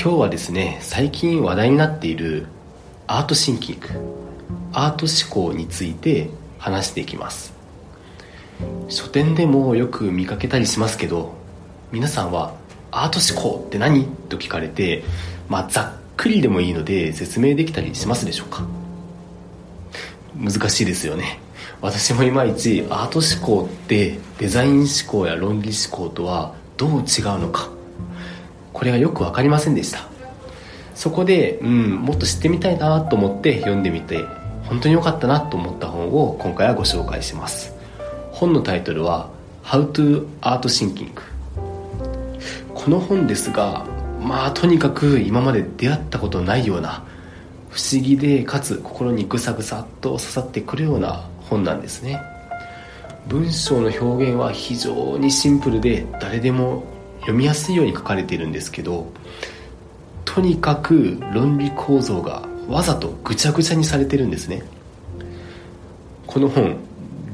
今日はですね最近話題になっているアートシンキングアート思考について話していきます。書店でもよく見かけたりしますけど皆さんはアート思考って何と聞かれて、まあ、ざっくりでもいいので説明できたりしますでしょうか？難しいですよね。私もいまいちアート思考ってデザイン思考や論理思考とはどう違うのかこれがよく分かりませんでした。そこで、うん、もっと知ってみたいなと思って読んでみて本当に良かったなと思った本を今回はご紹介します。本のタイトルは「How to Art Thinking」この本ですがまあとにかく今まで出会ったことないような不思議でかつ心にぐさぐさっと刺さってくるような本なんですね。文章の表現は非常にシンプルで誰でも読みやすいように書かれているんですけどとにかく論理構造がわざとぐちゃぐちゃにされてるんですね。この本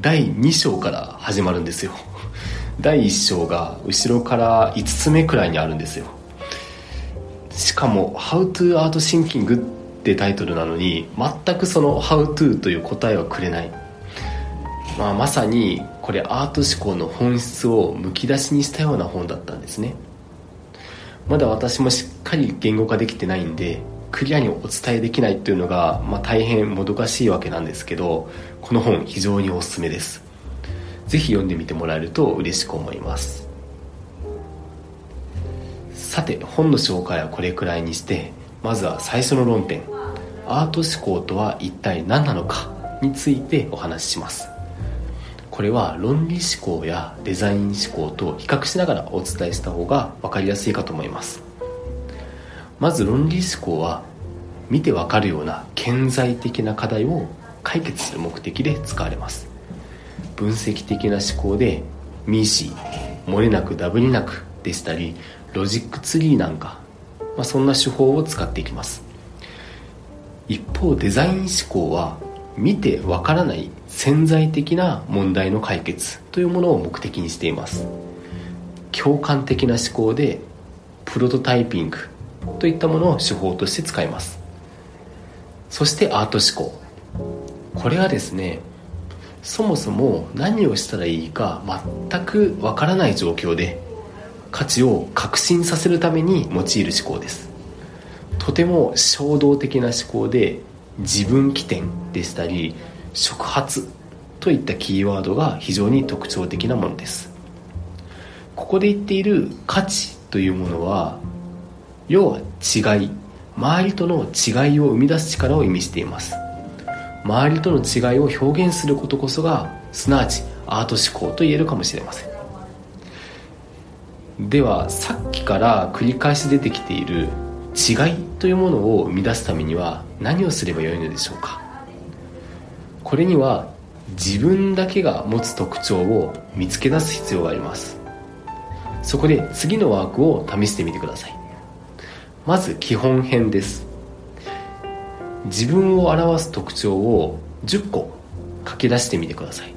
第2章から始まるんですよ。第1章が後ろから5つ目くらいにあるんですよ。しかも「How to Art Thinking」ってタイトルなのに全くその「How to」という答えはくれない。まあ、まさにこれアート思考の本質をむき出しにしたような本だったんですね。まだ私もしっかり言語化できてないんでクリアにお伝えできないっていうのが、まあ、大変もどかしいわけなんですけどこの本非常におすすめです。ぜひ読んでみてもらえると嬉しく思います。さて本の紹介はこれくらいにしてまずは最初の論点。アート思考とは一体何なのかについてお話しします。これは論理思考やデザイン思考と比較しながらお伝えした方が分かりやすいかと思います。まず論理思考は見てわかるような顕在的な課題を解決する目的で使われます。分析的な思考でミーシー漏れなくダブりなくでしたりロジックツリーなんか、まあ、そんな手法を使っていきます。一方デザイン思考は見てわからない潜在的な問題の解決というものを目的にしています。共感的な思考でプロトタイピングといったものを手法として使います。そしてアート思考。これはですねそもそも何をしたらいいか全くわからない状況で価値を確信させるために用いる思考です。とても衝動的な思考で自分起点でしたり触発といったキーワードが非常に特徴的なものです。ここで言っている価値というものは要は違い周りとの違いを生み出す力を意味しています。周りとの違いを表現することこそがすなわちアート思考と言えるかもしれません。ではさっきから繰り返し出てきている違いというものを生み出すためには何をすればよいのでしょうか？これには自分だけが持つ特徴を見つけ出す必要があります。そこで次のワークを試してみてください。まず基本編です。自分を表す特徴を10個書き出してみてください。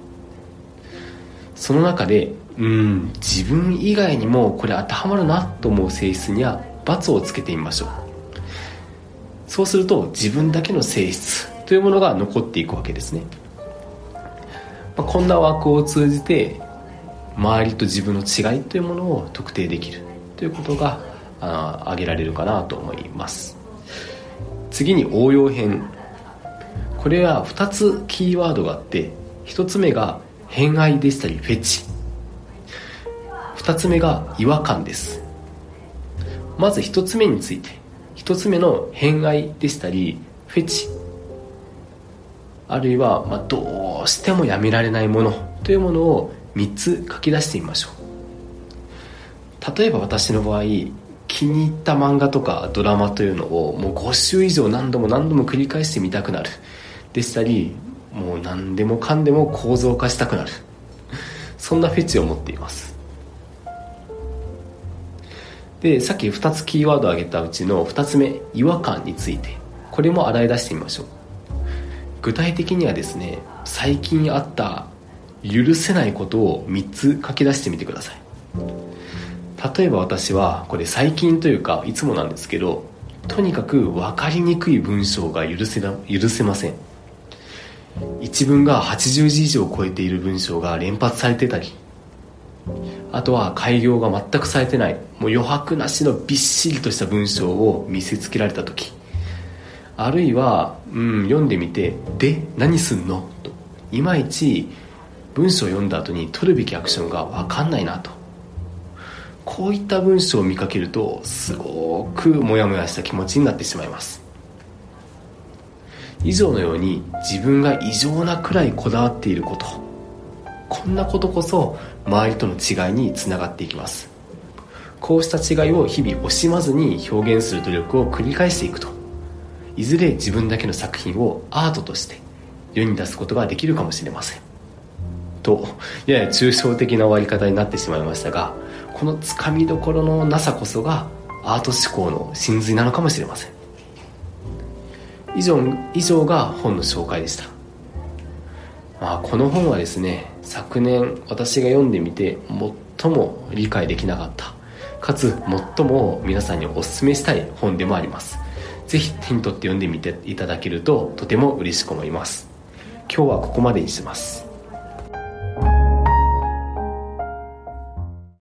その中でうん自分以外にもこれ当てはまるなと思う性質には×をつけてみましょう。そうすると自分だけの性質というものが残っていくわけですね、まあ、こんな枠を通じて周りと自分の違いというものを特定できる。ということがあ挙げられるかなと思います。次に応用編。これは2つキーワードがあって1つ目が偏愛でしたりフェチ。2つ目が違和感です。まず1つ目について1つ目の偏愛でしたりフェチ。あるいは、まあ、どうしてもやめられないものというものを3つ書き出してみましょう。例えば私の場合気に入った漫画とかドラマというのをもう5週以上何度も何度も繰り返して見たくなる。でしたりもう何でもかんでも構造化したくなる。そんなフェチを持っています。でさっき2つキーワードを挙げたうちの2つ目違和感について。これも洗い出してみましょう。具体的にはですね最近あった許せないことを3つ書き出してみてください。例えば私はこれ最近というかいつもなんですけどとにかく分かりにくい文章が許せな許せません。一文が80字以上超えている文章が連発されてたりあとは開業が全くされてないもう余白なしのびっしりとした文章を見せつけられた時あるいは、うん、読んでみて「で何すんの?」と。いまいち文章を読んだ後に取るべきアクションが分かんないなと。こういった文章を見かけるとすごくモヤモヤした気持ちになってしまいます。以上のように自分が異常なくらいこだわっていること。こんなことこそ周りとの違いにつながっていきます。こうした違いを日々惜しまずに表現する努力を繰り返していくと。いずれ自分だけの作品をアートとして世に出すことができるかもしれません。とやや抽象的な終わり方になってしまいましたがこのつかみどころのなさこそがアート思考の真髄なのかもしれません。以上以上が本の紹介でした、まあ、この本はですね昨年私が読んでみて最も理解できなかったかつ最も皆さんにお勧めしたい本でもあります。ぜひ手に取って読んでみていただけるととても嬉しく思います。今日はここまでにします。